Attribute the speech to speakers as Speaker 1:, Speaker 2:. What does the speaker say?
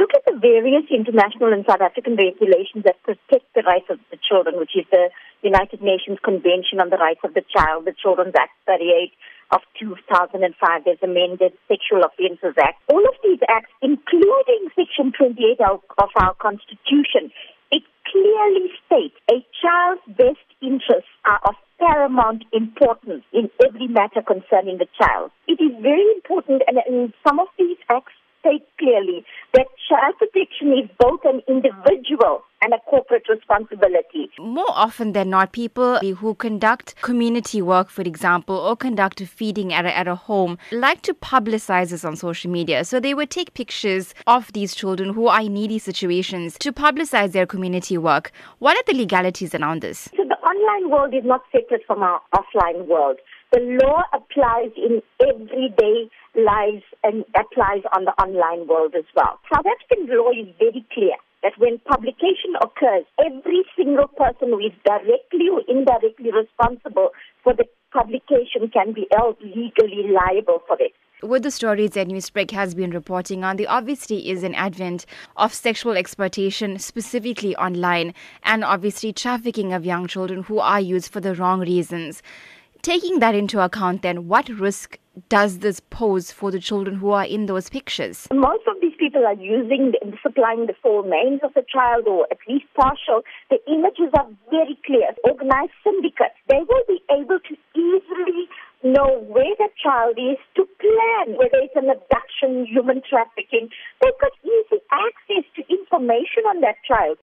Speaker 1: look at the various international and South African regulations that protect the rights of the children, which is the United Nations Convention on the Rights of the Child, the Children's Act 38 of 2005, there's amended Sexual Offences Act. All of these acts, including Section 28 of, of our Constitution, it clearly states a child's best interests are of paramount importance in every matter concerning the child. It is very important, and in some of these acts state clearly child protection is both an individual and a corporate responsibility.
Speaker 2: More often than not, people who conduct community work, for example, or conduct feeding at a, at a home, like to publicize this on social media. So they would take pictures of these children who are in needy situations to publicize their community work. What are the legalities around this?
Speaker 1: So the online world is not separate from our offline world. The law applies in everyday lives and applies on the online world as well. South African law is very clear that when publication occurs, every single person who is directly or indirectly responsible for the publication can be held legally liable for it.
Speaker 2: With the stories that Newsbreak has been reporting on, there obviously is an advent of sexual exploitation, specifically online, and obviously trafficking of young children who are used for the wrong reasons. Taking that into account, then, what risk does this pose for the children who are in those pictures?
Speaker 1: Most of these people are using, supplying the full names of the child or at least partial. The images are very clear. Organized syndicates, they will be able to easily know where the child is to plan whether it's an abduction, human trafficking. They've got easy access to information on that child.